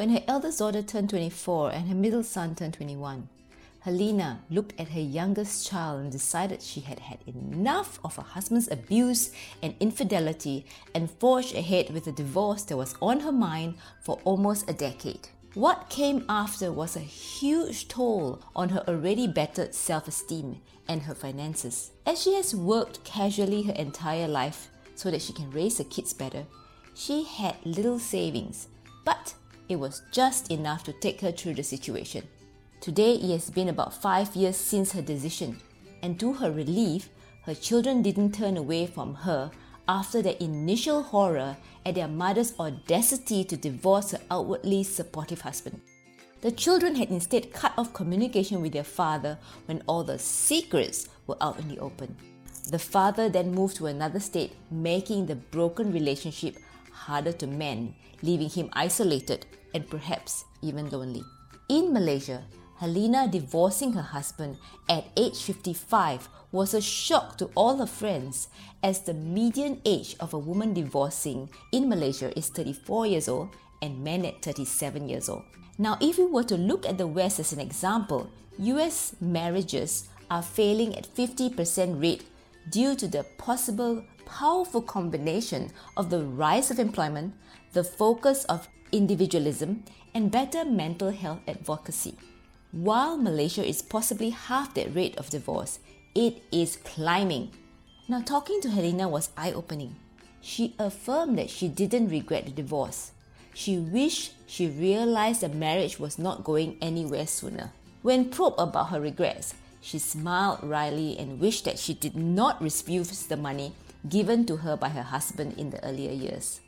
When her eldest daughter turned 24 and her middle son turned 21, Helena looked at her youngest child and decided she had had enough of her husband's abuse and infidelity and forged ahead with a divorce that was on her mind for almost a decade. What came after was a huge toll on her already battered self esteem and her finances. As she has worked casually her entire life so that she can raise her kids better, she had little savings, but it was just enough to take her through the situation. Today, it has been about five years since her decision, and to her relief, her children didn't turn away from her after their initial horror at their mother's audacity to divorce her outwardly supportive husband. The children had instead cut off communication with their father when all the secrets were out in the open. The father then moved to another state, making the broken relationship harder to mend, leaving him isolated and perhaps even lonely. In Malaysia, Helena divorcing her husband at age 55 was a shock to all her friends as the median age of a woman divorcing in Malaysia is 34 years old and men at 37 years old. Now, if we were to look at the West as an example, US marriages are failing at 50% rate due to the possible powerful combination of the rise of employment, the focus of individualism, and better mental health advocacy. While Malaysia is possibly half that rate of divorce, it is climbing. Now, talking to Helena was eye opening. She affirmed that she didn't regret the divorce. She wished she realized the marriage was not going anywhere sooner. When probed about her regrets, she smiled wryly and wished that she did not refuse the money given to her by her husband in the earlier years.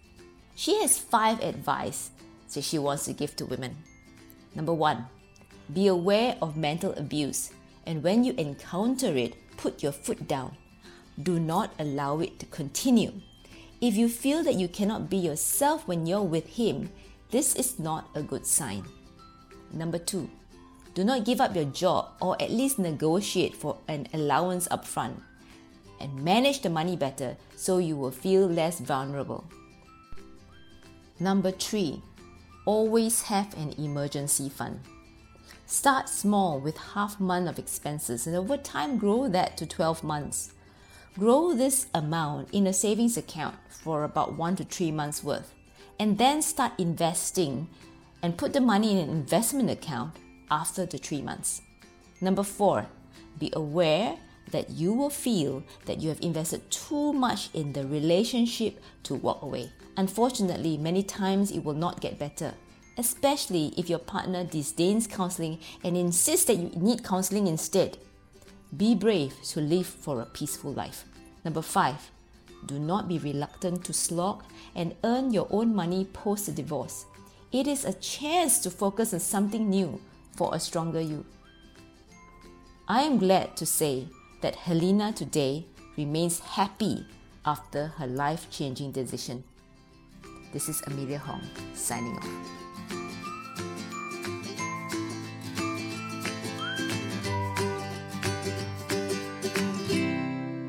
She has five advice that she wants to give to women. Number one, be aware of mental abuse, and when you encounter it, put your foot down. Do not allow it to continue. If you feel that you cannot be yourself when you're with him, this is not a good sign. Number two, do not give up your job or at least negotiate for an allowance upfront and manage the money better so you will feel less vulnerable. Number three, always have an emergency fund. Start small with half month of expenses and over time grow that to 12 months. Grow this amount in a savings account for about 1 to 3 months worth and then start investing and put the money in an investment account after the 3 months. Number 4, be aware that you will feel that you have invested too much in the relationship to walk away. Unfortunately, many times it will not get better especially if your partner disdains counseling and insists that you need counseling instead. Be brave to live for a peaceful life. Number five, do not be reluctant to slog and earn your own money post the divorce. It is a chance to focus on something new for a stronger you. I am glad to say that Helena today remains happy after her life changing decision. This is Amelia Hong signing off.